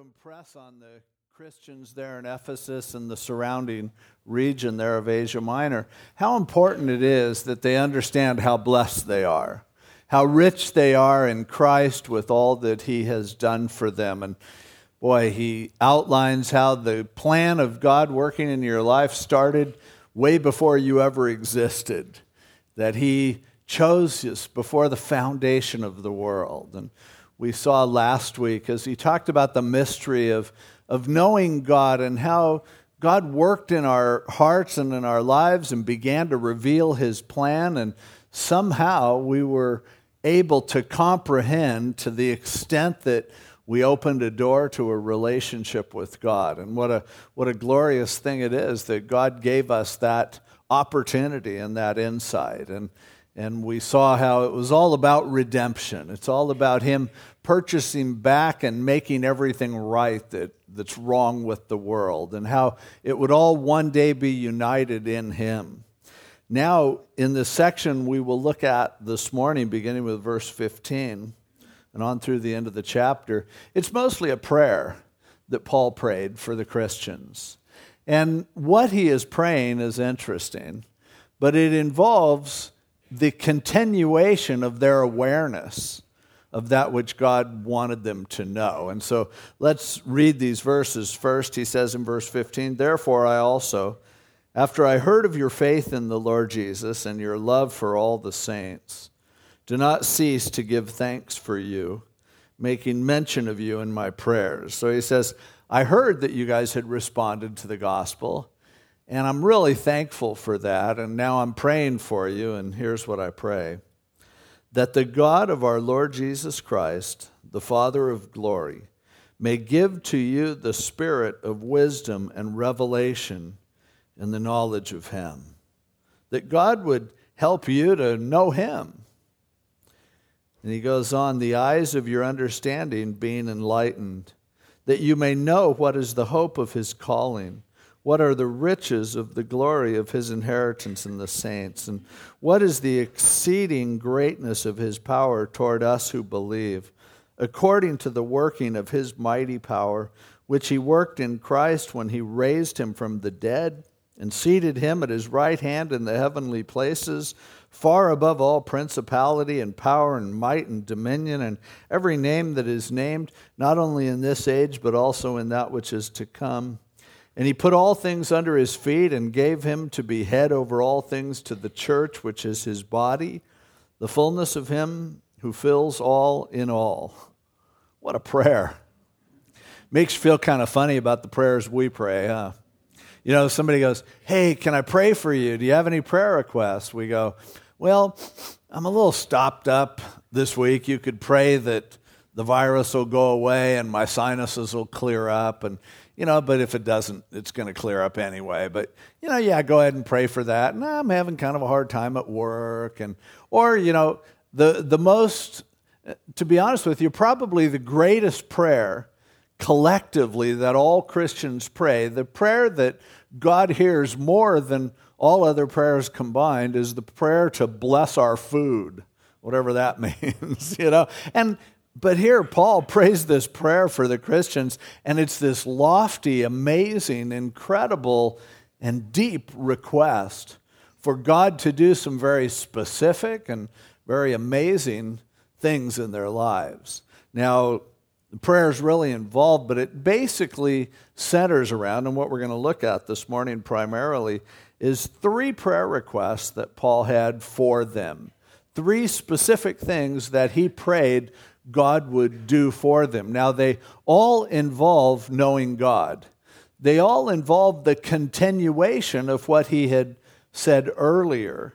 impress on the Christians there in Ephesus and the surrounding region there of Asia Minor how important it is that they understand how blessed they are, how rich they are in Christ with all that He has done for them. And boy, he outlines how the plan of God working in your life started way before you ever existed, that He chose us before the foundation of the world. And we saw last week as he talked about the mystery of, of knowing God and how God worked in our hearts and in our lives and began to reveal his plan. And somehow we were able to comprehend to the extent that we opened a door to a relationship with God. And what a, what a glorious thing it is that God gave us that opportunity and that insight. And, and we saw how it was all about redemption. It's all about Him purchasing back and making everything right that, that's wrong with the world, and how it would all one day be united in Him. Now, in this section we will look at this morning, beginning with verse 15 and on through the end of the chapter, it's mostly a prayer that Paul prayed for the Christians. And what he is praying is interesting, but it involves the continuation of their awareness of that which God wanted them to know. And so let's read these verses first. He says in verse 15, Therefore I also, after I heard of your faith in the Lord Jesus and your love for all the saints, do not cease to give thanks for you, making mention of you in my prayers. So he says, I heard that you guys had responded to the gospel, and I'm really thankful for that. And now I'm praying for you, and here's what I pray that the God of our Lord Jesus Christ, the Father of glory, may give to you the spirit of wisdom and revelation in the knowledge of Him. That God would help you to know Him. And he goes on, the eyes of your understanding being enlightened, that you may know what is the hope of His calling what are the riches of the glory of his inheritance in the saints? And what is the exceeding greatness of his power toward us who believe, according to the working of his mighty power, which he worked in Christ when he raised him from the dead and seated him at his right hand in the heavenly places, far above all principality and power and might and dominion and every name that is named, not only in this age, but also in that which is to come? And he put all things under his feet and gave him to be head over all things to the church, which is his body, the fullness of him who fills all in all. What a prayer. Makes you feel kind of funny about the prayers we pray, huh? You know, somebody goes, Hey, can I pray for you? Do you have any prayer requests? We go, Well, I'm a little stopped up this week. You could pray that the virus will go away and my sinuses will clear up. And you know, but if it doesn't, it's going to clear up anyway. But, you know, yeah, go ahead and pray for that. And I'm having kind of a hard time at work. And, or, you know, the, the most, to be honest with you, probably the greatest prayer collectively that all Christians pray, the prayer that God hears more than all other prayers combined, is the prayer to bless our food, whatever that means, you know. And but here, Paul prays this prayer for the Christians, and it's this lofty, amazing, incredible, and deep request for God to do some very specific and very amazing things in their lives. Now, the prayer is really involved, but it basically centers around, and what we're going to look at this morning primarily is three prayer requests that Paul had for them. Three specific things that he prayed God would do for them. Now, they all involve knowing God. They all involve the continuation of what he had said earlier,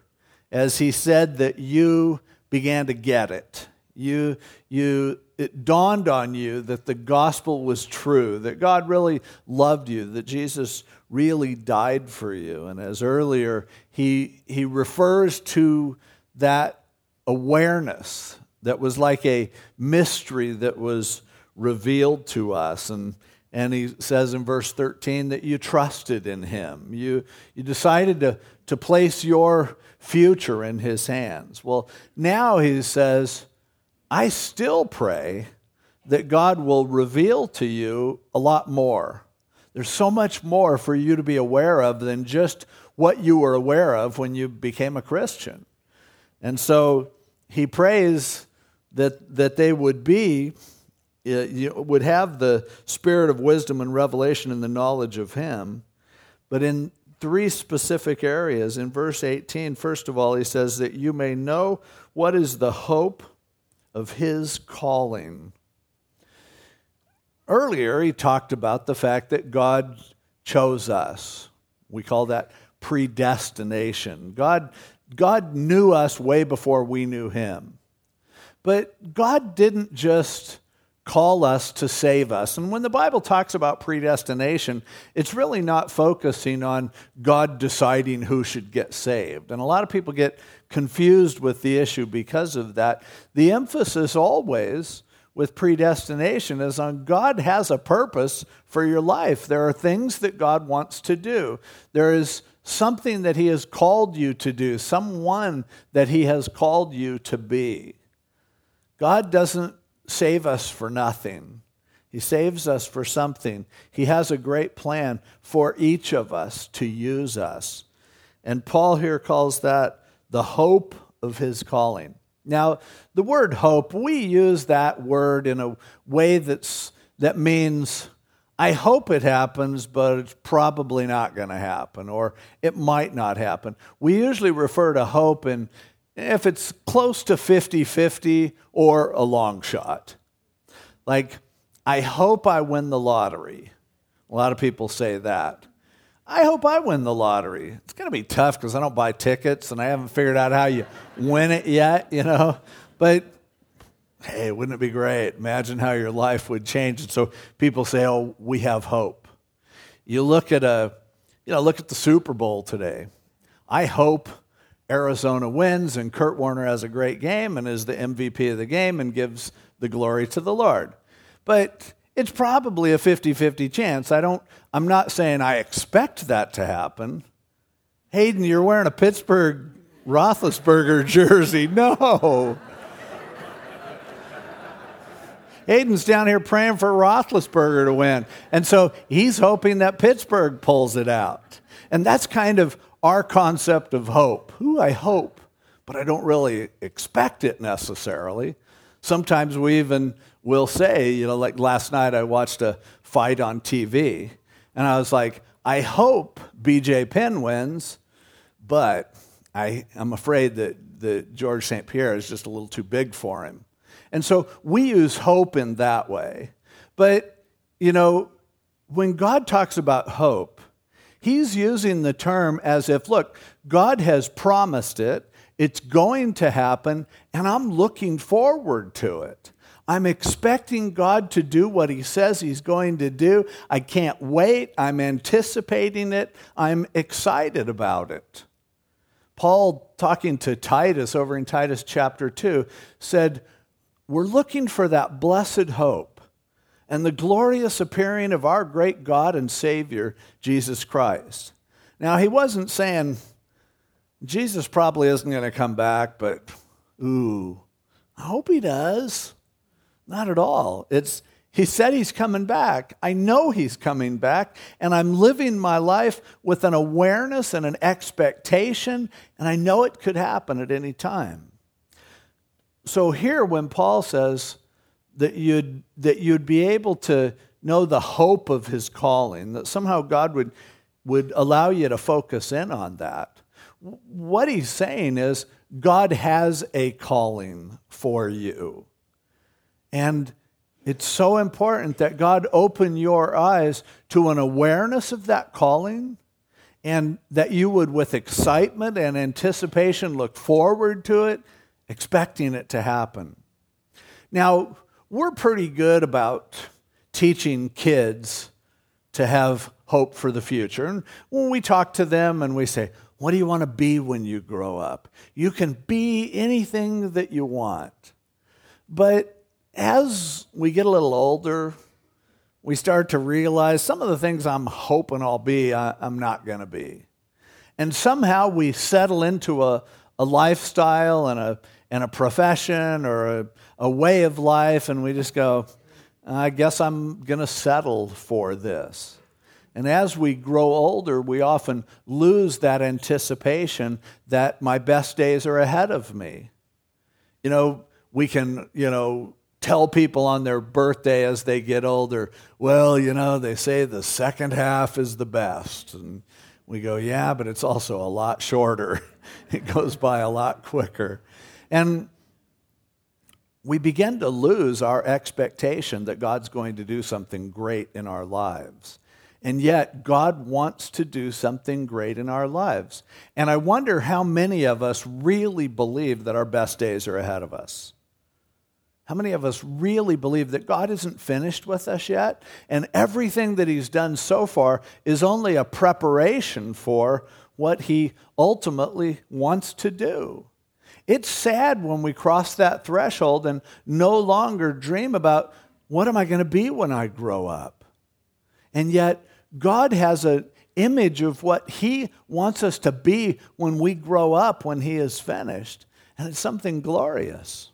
as he said that you began to get it. You, you, it dawned on you that the gospel was true, that God really loved you, that Jesus really died for you. And as earlier, he, he refers to that awareness that was like a mystery that was revealed to us. And, and he says in verse 13 that you trusted in him. You, you decided to, to place your future in his hands. Well, now he says, I still pray that God will reveal to you a lot more. There's so much more for you to be aware of than just what you were aware of when you became a Christian. And so he prays that, that they would be, uh, would have the spirit of wisdom and revelation and the knowledge of him. But in three specific areas, in verse 18, first of all, he says that you may know what is the hope of his calling. Earlier, he talked about the fact that God chose us. We call that predestination. God, God knew us way before we knew him. But God didn't just call us to save us. And when the Bible talks about predestination, it's really not focusing on God deciding who should get saved. And a lot of people get confused with the issue because of that. The emphasis always with predestination is on God has a purpose for your life. There are things that God wants to do. There is something that He has called you to do, someone that He has called you to be. God doesn't save us for nothing. He saves us for something. He has a great plan for each of us to use us. And Paul here calls that the hope of his calling. Now, the word hope, we use that word in a way that's, that means, I hope it happens, but it's probably not going to happen, or it might not happen. We usually refer to hope in, if it's close to 50 50 or a long shot. Like, I hope I win the lottery. A lot of people say that. I hope I win the lottery. It's going to be tough because I don't buy tickets and I haven't figured out how you win it yet, you know. But hey, wouldn't it be great? Imagine how your life would change. And so people say, "Oh, we have hope." You look at a, you know, look at the Super Bowl today. I hope Arizona wins and Kurt Warner has a great game and is the MVP of the game and gives the glory to the Lord. But it's probably a 50-50 chance. I don't I'm not saying I expect that to happen. Hayden, you're wearing a Pittsburgh Roethlisberger jersey. No. Hayden's down here praying for Roethlisberger to win. And so he's hoping that Pittsburgh pulls it out. And that's kind of our concept of hope. Who I hope, but I don't really expect it necessarily. Sometimes we even will say, you know, like last night I watched a fight on TV, and I was like, I hope BJ Penn wins, but I, I'm afraid that, that George St. Pierre is just a little too big for him. And so we use hope in that way. But, you know, when God talks about hope, He's using the term as if, look, God has promised it, it's going to happen, and I'm looking forward to it. I'm expecting God to do what He says He's going to do. I can't wait. I'm anticipating it. I'm excited about it. Paul, talking to Titus over in Titus chapter 2, said, We're looking for that blessed hope and the glorious appearing of our great God and Savior, Jesus Christ. Now, he wasn't saying Jesus probably isn't going to come back, but ooh, I hope he does. Not at all. It's he said he's coming back. I know he's coming back, and I'm living my life with an awareness and an expectation, and I know it could happen at any time. So here when Paul says, that you'd, that you'd be able to know the hope of his calling, that somehow God would, would allow you to focus in on that. What he's saying is, God has a calling for you. And it's so important that God open your eyes to an awareness of that calling and that you would, with excitement and anticipation, look forward to it, expecting it to happen. Now, we're pretty good about teaching kids to have hope for the future. And when we talk to them and we say, What do you want to be when you grow up? You can be anything that you want. But as we get a little older, we start to realize some of the things I'm hoping I'll be, I'm not going to be. And somehow we settle into a, a lifestyle and a, and a profession or a, a way of life, and we just go, I guess I'm going to settle for this. And as we grow older, we often lose that anticipation that my best days are ahead of me. You know, we can, you know, tell people on their birthday as they get older, well, you know, they say the second half is the best. And we go, yeah, but it's also a lot shorter. it goes by a lot quicker. And we begin to lose our expectation that God's going to do something great in our lives. And yet, God wants to do something great in our lives. And I wonder how many of us really believe that our best days are ahead of us. How many of us really believe that God isn't finished with us yet? And everything that He's done so far is only a preparation for what He ultimately wants to do. It's sad when we cross that threshold and no longer dream about what am I going to be when I grow up? And yet, God has an image of what He wants us to be when we grow up, when He is finished. And it's something glorious.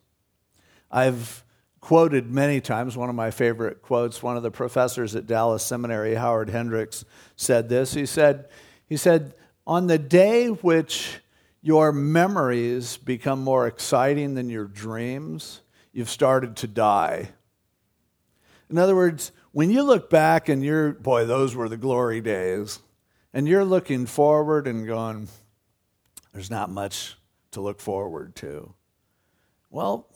I've quoted many times, one of my favorite quotes, one of the professors at Dallas Seminary, Howard Hendricks, said this. He said, he said, On the day which your memories become more exciting than your dreams, you've started to die. In other words, when you look back and you're, boy, those were the glory days, and you're looking forward and going, there's not much to look forward to. Well,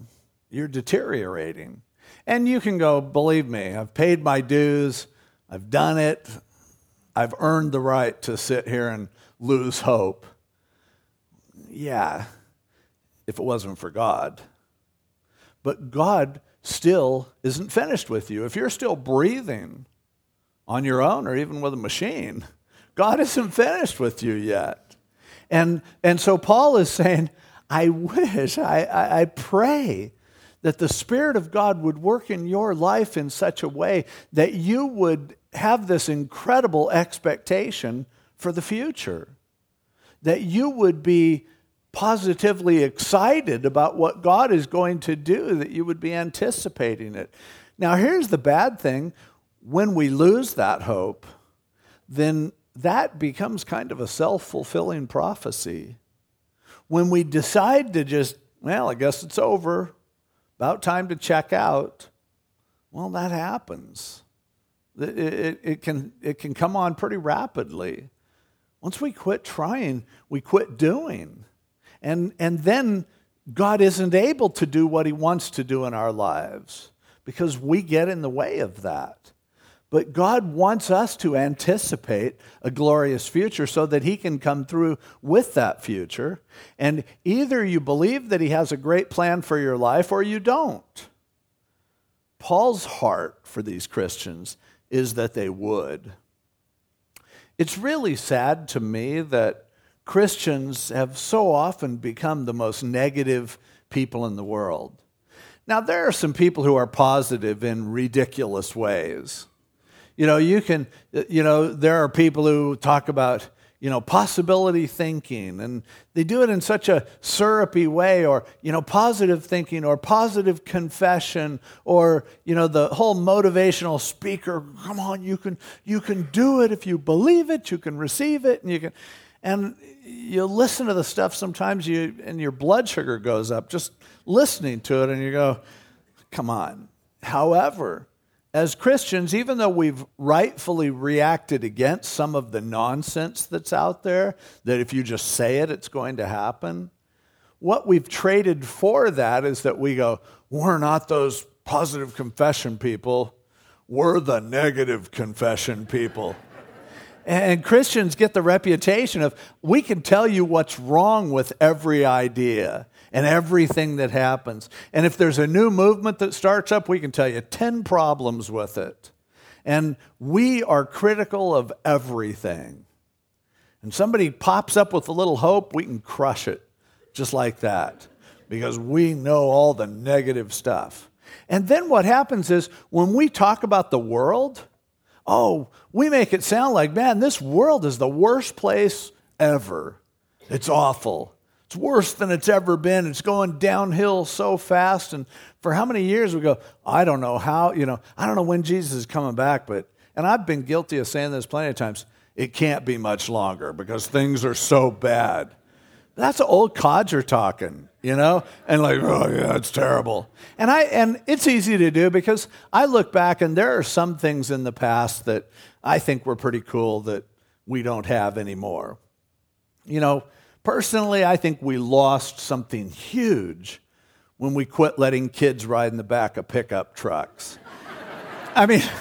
you're deteriorating. And you can go, believe me, I've paid my dues, I've done it, I've earned the right to sit here and lose hope. Yeah, if it wasn't for God. But God still isn't finished with you. If you're still breathing on your own or even with a machine, God isn't finished with you yet. And, and so Paul is saying, I wish, I, I, I pray that the Spirit of God would work in your life in such a way that you would have this incredible expectation for the future. That you would be positively excited about what God is going to do, that you would be anticipating it. Now, here's the bad thing when we lose that hope, then that becomes kind of a self fulfilling prophecy. When we decide to just, well, I guess it's over, about time to check out, well, that happens. It, it, it, can, it can come on pretty rapidly. Once we quit trying, we quit doing. And, and then God isn't able to do what he wants to do in our lives because we get in the way of that. But God wants us to anticipate a glorious future so that He can come through with that future. And either you believe that He has a great plan for your life or you don't. Paul's heart for these Christians is that they would. It's really sad to me that Christians have so often become the most negative people in the world. Now, there are some people who are positive in ridiculous ways. You know, you can, you know, there are people who talk about, you know, possibility thinking, and they do it in such a syrupy way, or, you know, positive thinking, or positive confession, or, you know, the whole motivational speaker, come on, you can, you can do it if you believe it, you can receive it, and you can. And you listen to the stuff sometimes you and your blood sugar goes up just listening to it and you go come on. However as christians even though we've rightfully reacted against some of the nonsense that's out there that if you just say it it's going to happen what we've traded for that is that we go we're not those positive confession people. We're the negative confession people and Christians get the reputation of we can tell you what's wrong with every idea and everything that happens. And if there's a new movement that starts up, we can tell you 10 problems with it. And we are critical of everything. And somebody pops up with a little hope, we can crush it just like that because we know all the negative stuff. And then what happens is when we talk about the world, oh, we make it sound like, man, this world is the worst place ever. It's awful. It's worse than it's ever been. It's going downhill so fast. And for how many years we go, I don't know how, you know, I don't know when Jesus is coming back, but, and I've been guilty of saying this plenty of times, it can't be much longer because things are so bad. That's old codger talking, you know? And like, oh yeah, it's terrible. And I and it's easy to do because I look back and there are some things in the past that I think were pretty cool that we don't have anymore. You know, personally, I think we lost something huge when we quit letting kids ride in the back of pickup trucks. I mean,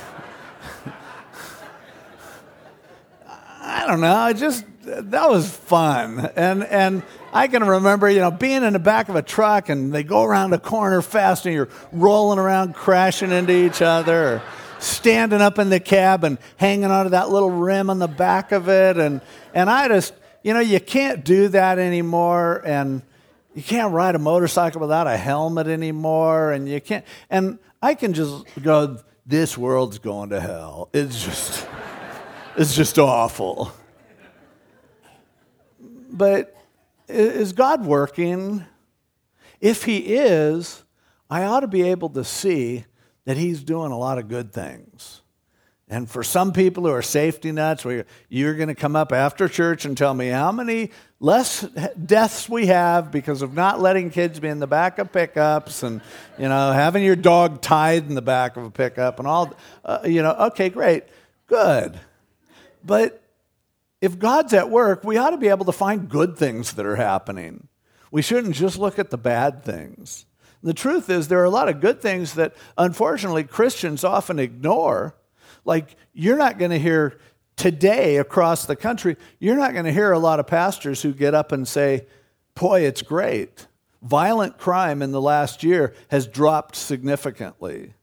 I don't know. I just that was fun, and and I can remember you know being in the back of a truck and they go around a corner fast and you're rolling around crashing into each other, or standing up in the cab and hanging onto that little rim on the back of it, and and I just you know you can't do that anymore, and you can't ride a motorcycle without a helmet anymore, and you can't and I can just go this world's going to hell. It's just it's just awful. But is God working? If He is, I ought to be able to see that He's doing a lot of good things. And for some people who are safety nuts, where you're going to come up after church and tell me how many less deaths we have because of not letting kids be in the back of pickups and, you know, having your dog tied in the back of a pickup and all. Uh, you know, okay, great, good. But if God's at work, we ought to be able to find good things that are happening. We shouldn't just look at the bad things. The truth is, there are a lot of good things that unfortunately Christians often ignore. Like, you're not going to hear today across the country, you're not going to hear a lot of pastors who get up and say, Boy, it's great. Violent crime in the last year has dropped significantly.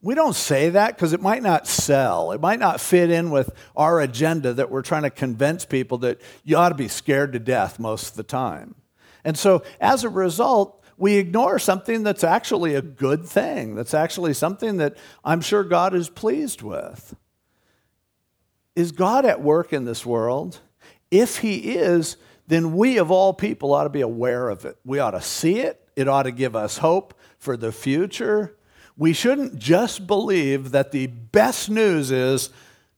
We don't say that because it might not sell. It might not fit in with our agenda that we're trying to convince people that you ought to be scared to death most of the time. And so as a result, we ignore something that's actually a good thing, that's actually something that I'm sure God is pleased with. Is God at work in this world? If He is, then we of all people ought to be aware of it. We ought to see it, it ought to give us hope for the future we shouldn't just believe that the best news is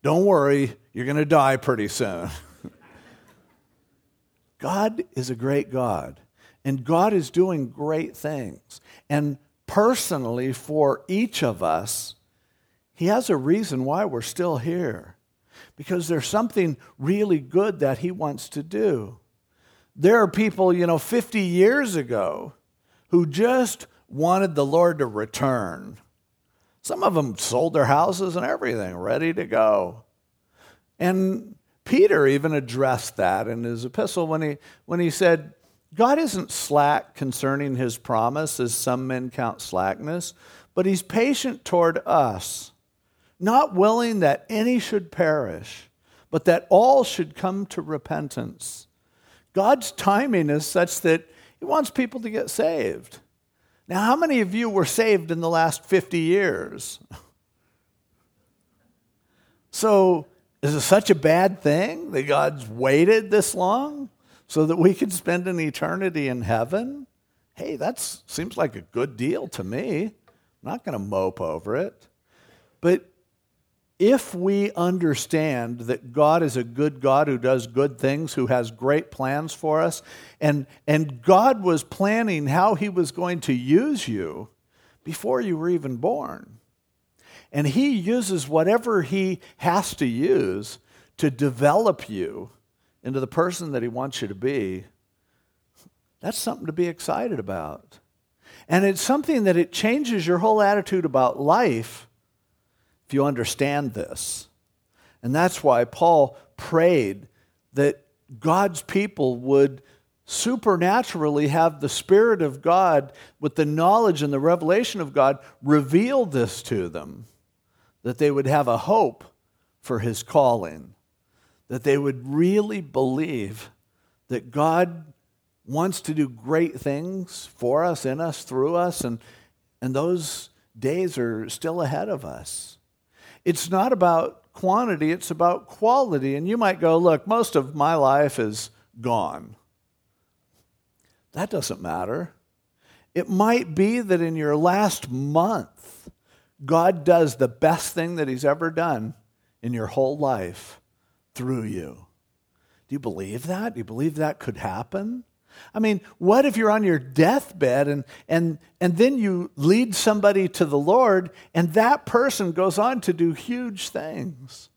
don't worry, you're going to die pretty soon. God is a great God, and God is doing great things. And personally, for each of us, He has a reason why we're still here because there's something really good that He wants to do. There are people, you know, 50 years ago who just wanted the Lord to return. Some of them sold their houses and everything, ready to go. And Peter even addressed that in his epistle when he, when he said, God isn't slack concerning his promise, as some men count slackness, but he's patient toward us, not willing that any should perish, but that all should come to repentance. God's timing is such that he wants people to get saved. Now, how many of you were saved in the last 50 years? So, is it such a bad thing that God's waited this long so that we could spend an eternity in heaven? Hey, that seems like a good deal to me. I'm not going to mope over it. But if we understand that God is a good God who does good things, who has great plans for us, and, and God was planning how He was going to use you before you were even born. And He uses whatever He has to use to develop you into the person that He wants you to be. That's something to be excited about. And it's something that it changes your whole attitude about life if you understand this. And that's why Paul prayed that God's people would supernaturally have the Spirit of God with the knowledge and the revelation of God reveal this to them, that they would have a hope for His calling, that they would really believe that God wants to do great things for us, in us, through us, and, and those days are still ahead of us. It's not about quantity, it's about quality. And you might go, look, most of my life is gone. That doesn't matter. It might be that in your last month, God does the best thing that He's ever done in your whole life through you. Do you believe that? Do you believe that could happen? I mean, what if you're on your deathbed and, and, and then you lead somebody to the Lord and that person goes on to do huge things?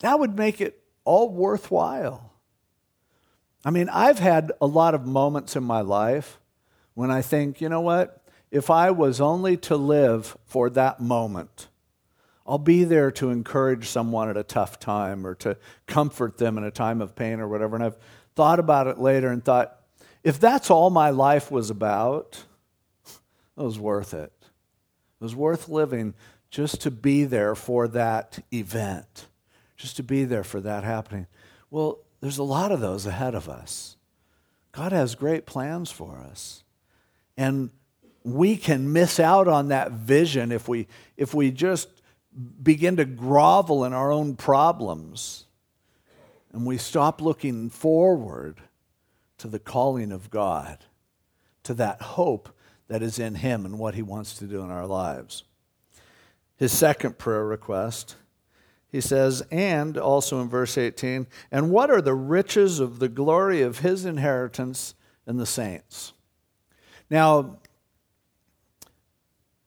That would make it all worthwhile. I mean, I've had a lot of moments in my life when I think, you know what? If I was only to live for that moment, I'll be there to encourage someone at a tough time or to comfort them in a time of pain or whatever. And I've thought about it later and thought, if that's all my life was about, it was worth it. It was worth living just to be there for that event, just to be there for that happening. Well, there's a lot of those ahead of us. God has great plans for us. And we can miss out on that vision if we, if we just begin to grovel in our own problems and we stop looking forward to the calling of God, to that hope that is in Him and what He wants to do in our lives. His second prayer request, he says, and also in verse 18, and what are the riches of the glory of His inheritance in the saints? Now,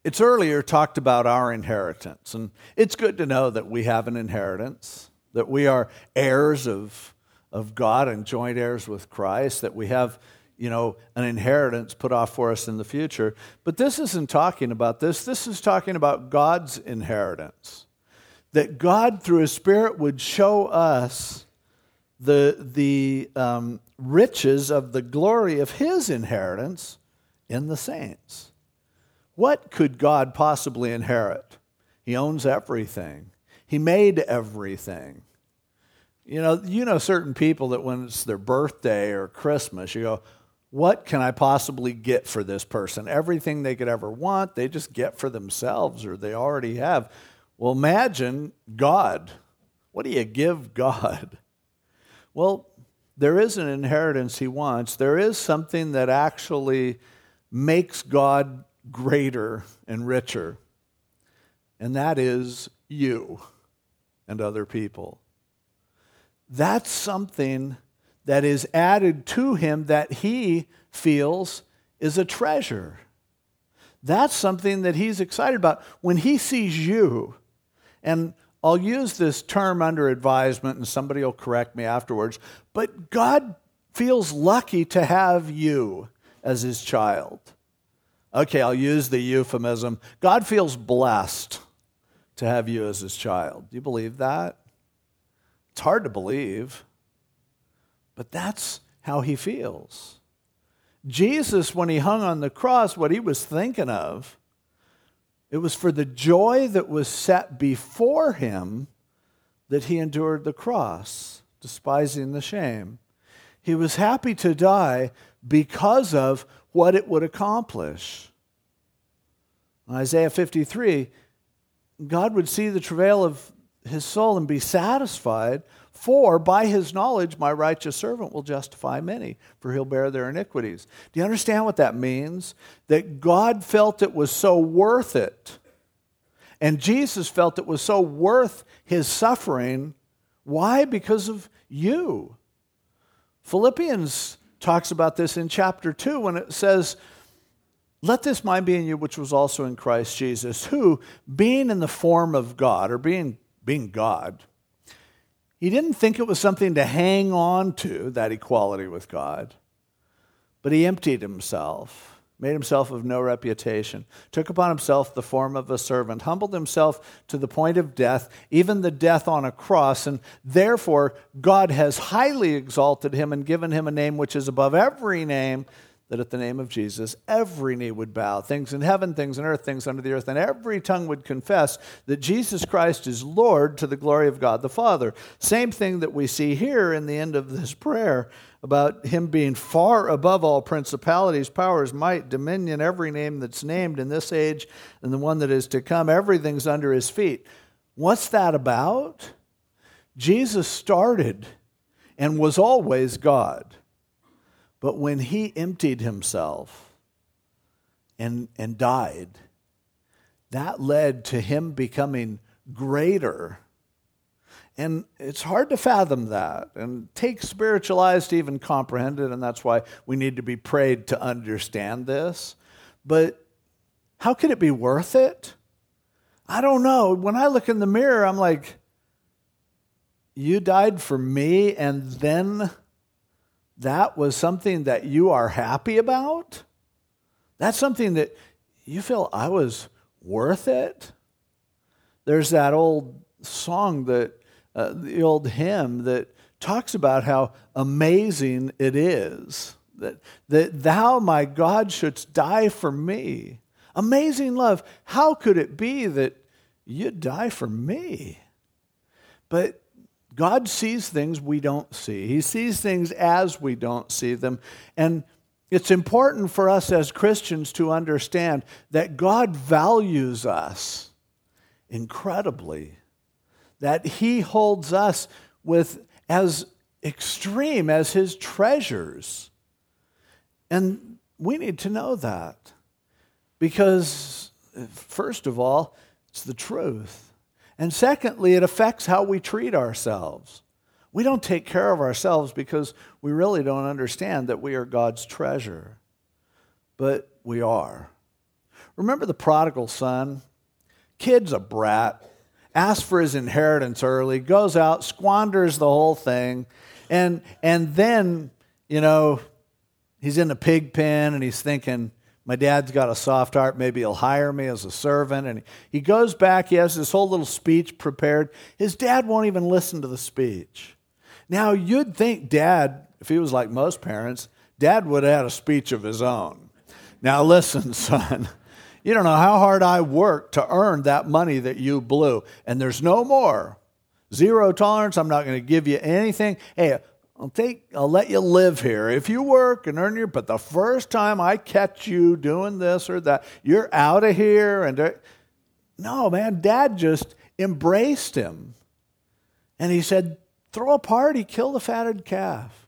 it's earlier talked about our inheritance, and it's good to know that we have an inheritance, that we are heirs of of God and joint heirs with Christ, that we have, you know, an inheritance put off for us in the future. But this isn't talking about this. This is talking about God's inheritance. That God, through His Spirit, would show us the, the um, riches of the glory of His inheritance in the saints. What could God possibly inherit? He owns everything, He made everything. You know, you know certain people that when it's their birthday or Christmas, you go, what can I possibly get for this person? Everything they could ever want, they just get for themselves or they already have. Well, imagine God. What do you give God? Well, there is an inheritance he wants. There is something that actually makes God greater and richer, and that is you and other people that's something that is added to him that he feels is a treasure. That's something that he's excited about. When he sees you, and I'll use this term under advisement, and somebody will correct me afterwards, but God feels lucky to have you as his child. Okay, I'll use the euphemism. God feels blessed to have you as his child. Do you believe that? It's hard to believe, but that's how he feels. Jesus, when he hung on the cross, what he was thinking of, it was for the joy that was set before him that he endured the cross, despising the shame. He was happy to die because of what it would accomplish. In Isaiah 53, God would see the travail of his soul and be satisfied. For by his knowledge, my righteous servant will justify many, for he'll bear their iniquities. Do you understand what that means? That God felt it was so worth it. And Jesus felt it was so worth his suffering. Why? Because of you. Philippians talks about this in chapter 2 when it says, let this mind be in you, which was also in Christ Jesus, who, being in the form of God, or being being God, he didn't think it was something to hang on to, that equality with God, but he emptied himself, made himself of no reputation, took upon himself the form of a servant, humbled himself to the point of death, even the death on a cross, and therefore God has highly exalted him and given him a name which is above every name that at the name of Jesus, every knee would bow, things in heaven, things in earth, things under the earth, and every tongue would confess that Jesus Christ is Lord to the glory of God the Father. Same thing that we see here in the end of this prayer about him being far above all principalities, powers, might, dominion, every name that's named in this age and the one that is to come. Everything's under his feet. What's that about? Jesus started and was always God. But when he emptied himself and, and died, that led to him becoming greater. And it's hard to fathom that and take spiritual eyes to even comprehend it. And that's why we need to be prayed to understand this. But how could it be worth it? I don't know. When I look in the mirror, I'm like, you died for me, and then that was something that you are happy about? That's something that you feel I was worth it? There's that old song that, uh, the old hymn that talks about how amazing it is that, that thou, my God, shouldst die for me. Amazing love. How could it be that you'd die for me? But God sees things we don't see. He sees things as we don't see them. And it's important for us as Christians to understand that God values us incredibly, that He holds us with as extreme as His treasures. And we need to know that because, first of all, it's the truth. And secondly, it affects how we treat ourselves. We don't take care of ourselves because we really don't understand that we are God's treasure. But we are. Remember the prodigal son? Kid's a brat, asks for his inheritance early, goes out, squanders the whole thing, and, and then, you know, he's in the pig pen and he's thinking, my dad's got a soft heart. Maybe he'll hire me as a servant. And he goes back. He has this whole little speech prepared. His dad won't even listen to the speech. Now, you'd think dad, if he was like most parents, dad would have had a speech of his own. Now, listen, son, you don't know how hard I worked to earn that money that you blew, and there's no more. Zero tolerance. I'm not going to give you anything. Hey, I'll take I'll let you live here if you work and earn your but the first time I catch you doing this or that, you're out of here and uh, no, man, dad just embraced him. And he said, Throw a party, kill the fatted calf,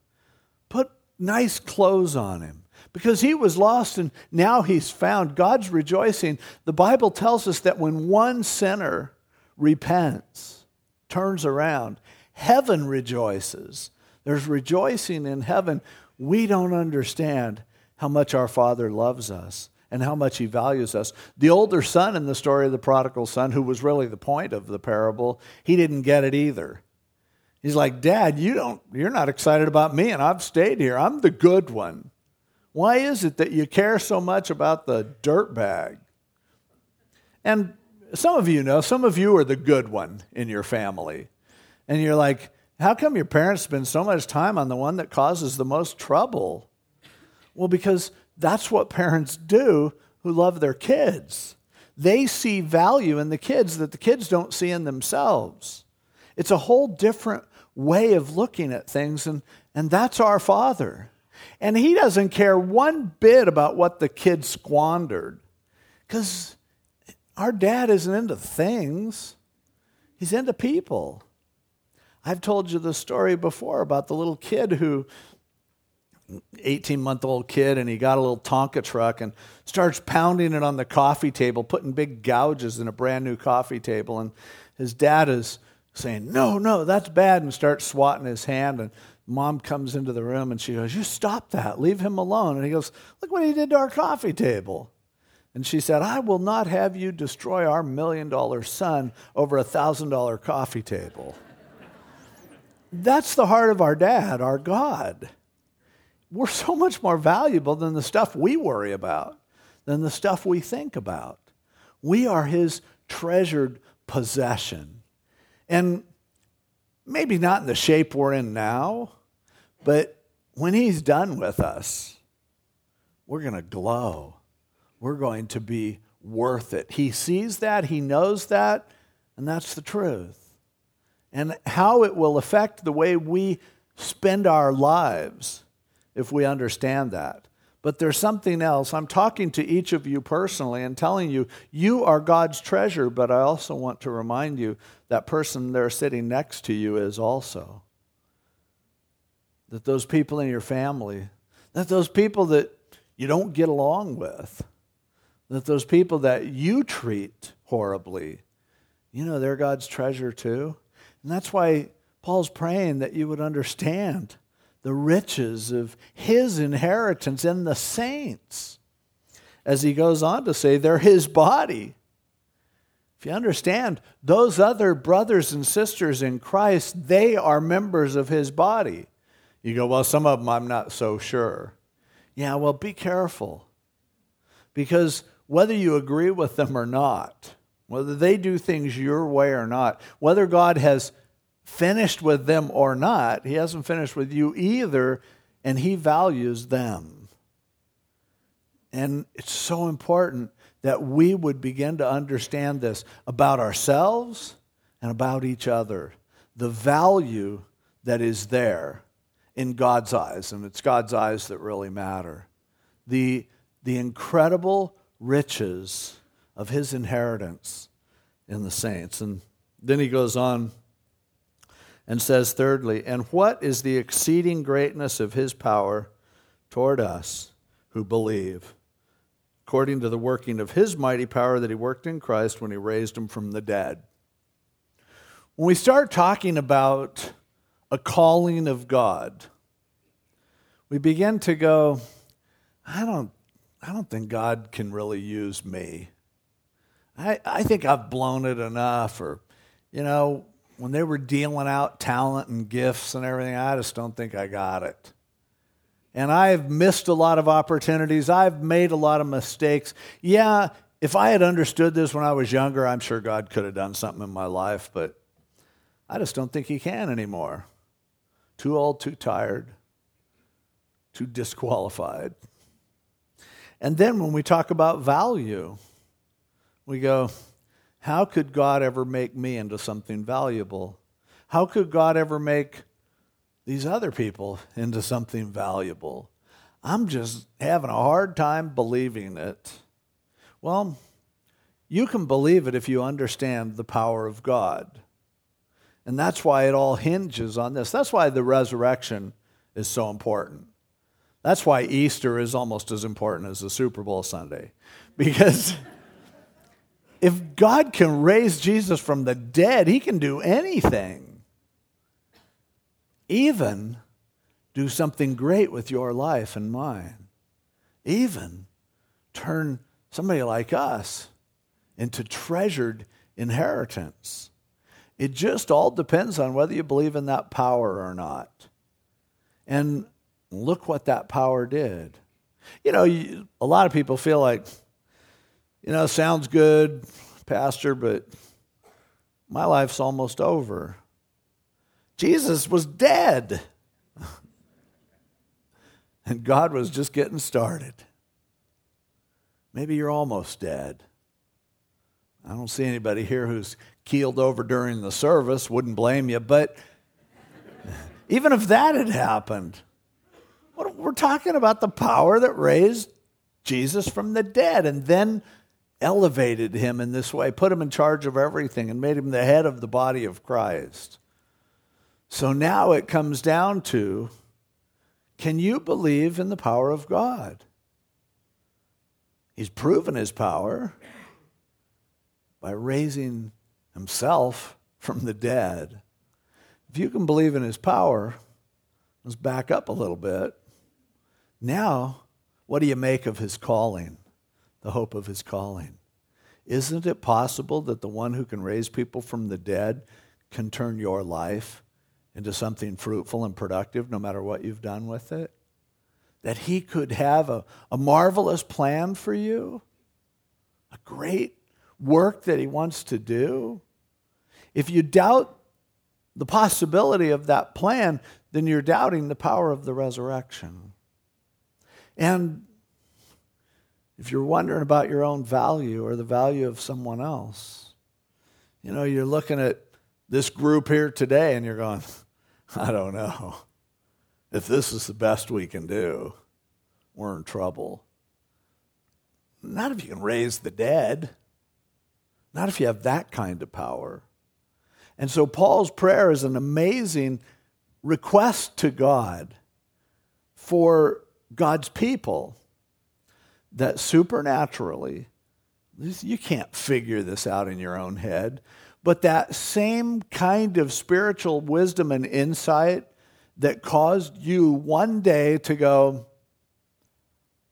put nice clothes on him. Because he was lost and now he's found. God's rejoicing. The Bible tells us that when one sinner repents, turns around, heaven rejoices. There's rejoicing in heaven. We don't understand how much our Father loves us and how much he values us. The older son in the story of the prodigal son, who was really the point of the parable, he didn't get it either. He's like, Dad, you don't, you're not excited about me, and I've stayed here. I'm the good one. Why is it that you care so much about the dirt bag? And some of you know, some of you are the good one in your family. And you're like, how come your parents spend so much time on the one that causes the most trouble? Well, because that's what parents do who love their kids. They see value in the kids that the kids don't see in themselves. It's a whole different way of looking at things, and, and that's our Father. And He doesn't care one bit about what the kid squandered, because our dad isn't into things, He's into people. I've told you the story before about the little kid who 18 month old kid and he got a little Tonka truck and starts pounding it on the coffee table, putting big gouges in a brand new coffee table. And his dad is saying, No, no, that's bad, and starts swatting his hand. And mom comes into the room and she goes, You stop that, leave him alone. And he goes, Look what he did to our coffee table. And she said, I will not have you destroy our million dollar son over a thousand dollar coffee table. That's the heart of our dad, our God. We're so much more valuable than the stuff we worry about, than the stuff we think about. We are his treasured possession. And maybe not in the shape we're in now, but when he's done with us, we're going to glow. We're going to be worth it. He sees that, he knows that, and that's the truth. And how it will affect the way we spend our lives if we understand that. But there's something else. I'm talking to each of you personally and telling you, you are God's treasure, but I also want to remind you that person there sitting next to you is also. That those people in your family, That those people that you don't get along with, that those people that you treat horribly, you know, they're God's treasure too. And that's why Paul's praying that you would understand the riches of his inheritance in the saints. As he goes on to say, they're his body. If you understand, those other brothers and sisters in Christ, they are members of his body. You go, well, some of them I'm not so sure. Yeah, well, be careful. Because whether you agree with them or not, whether they do things your way or not, whether God has finished with them or not, He hasn't finished with you either, and He values them. And it's so important that we would begin to understand this about ourselves and about each other. The value that is there in God's eyes, and it's God's eyes that really matter. The, the incredible riches of his inheritance in the saints. And then he goes on and says, thirdly, and what is the exceeding greatness of his power toward us who believe, according to the working of his mighty power that he worked in Christ when he raised him from the dead? When we start talking about a calling of God, we begin to go, I don't, I don't think God can really use me. I, I think I've blown it enough. Or, you know, when they were dealing out talent and gifts and everything, I just don't think I got it. And I've missed a lot of opportunities. I've made a lot of mistakes. Yeah, if I had understood this when I was younger, I'm sure God could have done something in my life, but I just don't think He can anymore. Too old, too tired, too disqualified. And then when we talk about value, we go, how could God ever make me into something valuable? How could God ever make these other people into something valuable? I'm just having a hard time believing it. Well, you can believe it if you understand the power of God. And that's why it all hinges on this. That's why the resurrection is so important. That's why Easter is almost as important as the Super Bowl Sunday. Because if God can raise Jesus from the dead, he can do anything. Even do something great with your life and mine. Even turn somebody like us into treasured inheritance. It just all depends on whether you believe in that power or not. And look what that power did. You know, a lot of people feel like, you know, sounds good, Pastor, but my life's almost over. Jesus was dead. and God was just getting started. Maybe you're almost dead. I don't see anybody here who's keeled over during the service, wouldn't blame you, but even if that had happened, we're talking about the power that raised Jesus from the dead. And then elevated him in this way, put him in charge of everything, and made him the head of the body of Christ. So now it comes down to can you believe in the power of God? He's proven his power by raising himself from the dead. If you can believe in his power, let's back up a little bit. Now, what do you make of his calling? The hope of his calling. Isn't it possible that the one who can raise people from the dead can turn your life into something fruitful and productive no matter what you've done with it? That he could have a, a marvelous plan for you, a great work that he wants to do. If you doubt the possibility of that plan, then you're doubting the power of the resurrection. And if you're wondering about your own value or the value of someone else, you know, you're looking at this group here today and you're going, I don't know. If this is the best we can do, we're in trouble. Not if you can raise the dead, not if you have that kind of power. And so Paul's prayer is an amazing request to God for God's people that supernaturally, you can't figure this out in your own head, but that same kind of spiritual wisdom and insight that caused you one day to go,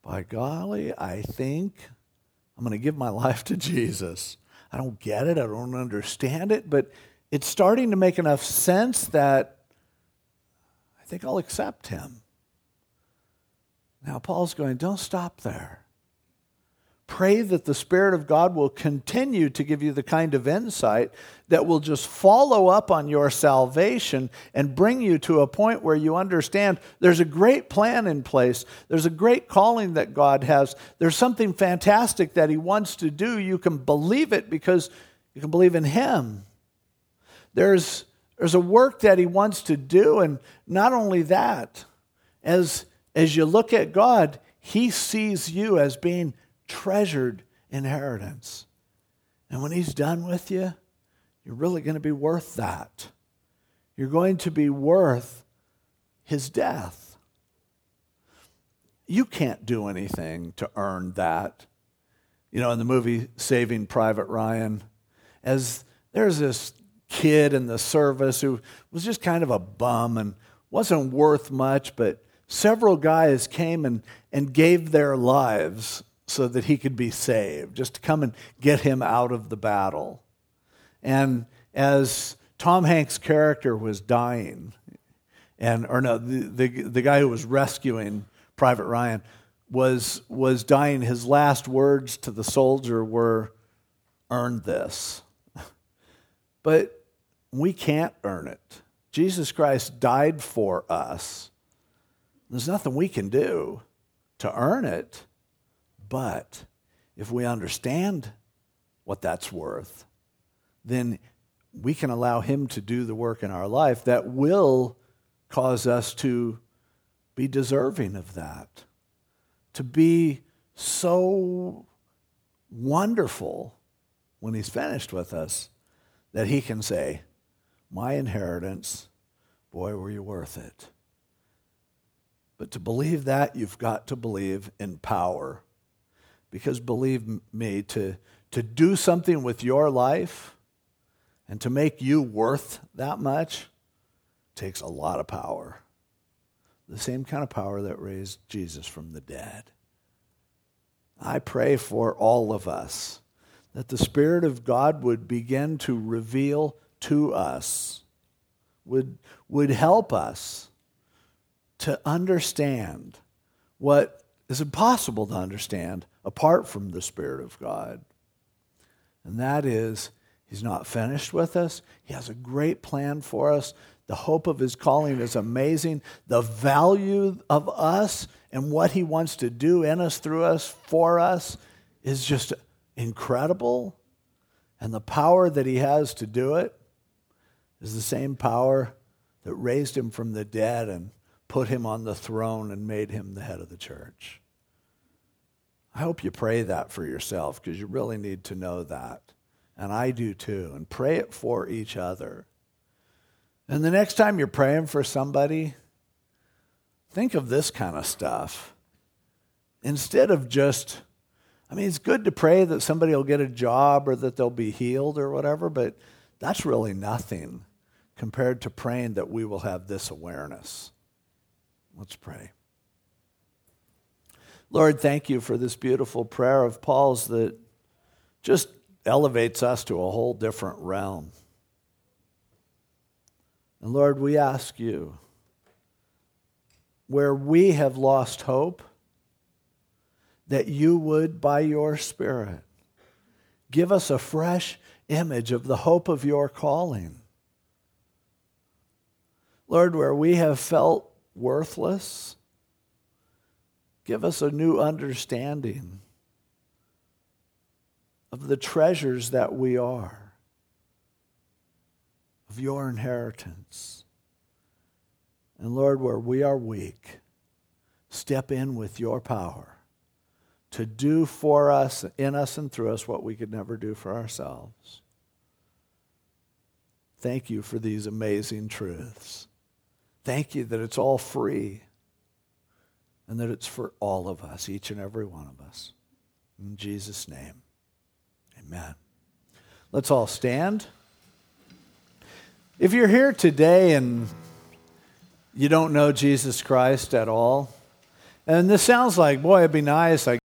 by golly, I think I'm going to give my life to Jesus. I don't get it, I don't understand it, but it's starting to make enough sense that I think I'll accept him. Now, Paul's going, don't stop there. Pray that the Spirit of God will continue to give you the kind of insight that will just follow up on your salvation and bring you to a point where you understand there's a great plan in place. There's a great calling that God has. There's something fantastic that He wants to do. You can believe it because you can believe in Him. There's, there's a work that He wants to do, and not only that, as, as you look at God, He sees you as being treasured inheritance. And when he's done with you, you're really going to be worth that. You're going to be worth his death. You can't do anything to earn that. You know, in the movie Saving Private Ryan, as there's this kid in the service who was just kind of a bum and wasn't worth much, but several guys came and, and gave their lives so that he could be saved, just to come and get him out of the battle. And as Tom Hanks' character was dying, and or no, the, the, the guy who was rescuing Private Ryan was was dying. His last words to the soldier were, "Earn this." but we can't earn it. Jesus Christ died for us. There's nothing we can do to earn it. But if we understand what that's worth, then we can allow Him to do the work in our life that will cause us to be deserving of that, to be so wonderful when He's finished with us that He can say, My inheritance, boy, were you worth it. But to believe that, you've got to believe in power because believe me, to, to do something with your life and to make you worth that much takes a lot of power. The same kind of power that raised Jesus from the dead. I pray for all of us that the Spirit of God would begin to reveal to us, would, would help us to understand what is impossible to understand apart from the Spirit of God. And that is, He's not finished with us. He has a great plan for us. The hope of His calling is amazing. The value of us and what He wants to do in us, through us, for us is just incredible. And the power that He has to do it is the same power that raised Him from the dead and put Him on the throne and made Him the head of the church. I hope you pray that for yourself because you really need to know that. And I do too. And pray it for each other. And the next time you're praying for somebody, think of this kind of stuff. Instead of just, I mean, it's good to pray that somebody will get a job or that they'll be healed or whatever, but that's really nothing compared to praying that we will have this awareness. Let's pray. Lord, thank you for this beautiful prayer of Paul's that just elevates us to a whole different realm. And Lord, we ask you, where we have lost hope, that you would, by your Spirit, give us a fresh image of the hope of your calling. Lord, where we have felt worthless, Give us a new understanding of the treasures that we are, of your inheritance. And Lord, where we are weak, step in with your power to do for us, in us, and through us what we could never do for ourselves. Thank you for these amazing truths. Thank you that it's all free. and that it's for all of us, each and every one of us. In Jesus' name, amen. Let's all stand. If you're here today and you don't know Jesus Christ at all, and this sounds like, boy, it'd be nice. I